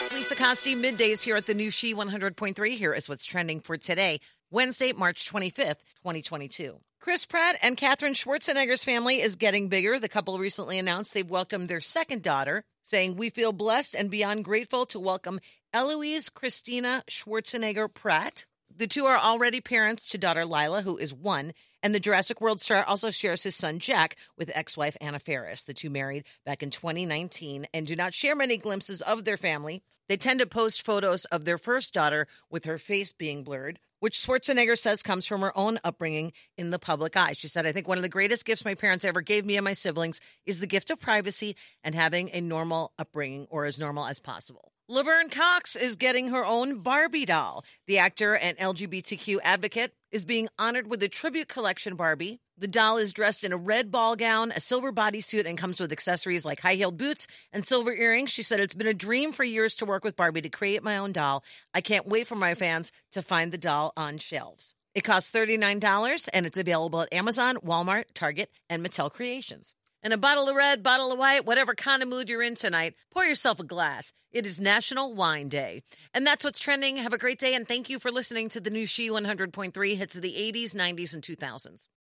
It's Lisa Costi, middays here at the new She 100.3. Here is what's trending for today, Wednesday, March 25th, 2022. Chris Pratt and Katherine Schwarzenegger's family is getting bigger. The couple recently announced they've welcomed their second daughter, saying, We feel blessed and beyond grateful to welcome Eloise Christina Schwarzenegger Pratt. The two are already parents to daughter Lila, who is one, and the Jurassic World star also shares his son Jack with ex wife Anna Faris. The two married back in 2019 and do not share many glimpses of their family. They tend to post photos of their first daughter with her face being blurred, which Schwarzenegger says comes from her own upbringing in the public eye. She said, I think one of the greatest gifts my parents ever gave me and my siblings is the gift of privacy and having a normal upbringing or as normal as possible. Laverne Cox is getting her own Barbie doll. The actor and LGBTQ advocate is being honored with a tribute collection Barbie. The doll is dressed in a red ball gown, a silver bodysuit, and comes with accessories like high heeled boots and silver earrings. She said, It's been a dream for years to work with Barbie to create my own doll. I can't wait for my fans to find the doll on shelves. It costs $39 and it's available at Amazon, Walmart, Target, and Mattel Creations. And a bottle of red, bottle of white, whatever kind of mood you're in tonight, pour yourself a glass. It is National Wine Day. And that's what's trending. Have a great day, and thank you for listening to the new She 100.3 hits of the 80s, 90s, and 2000s.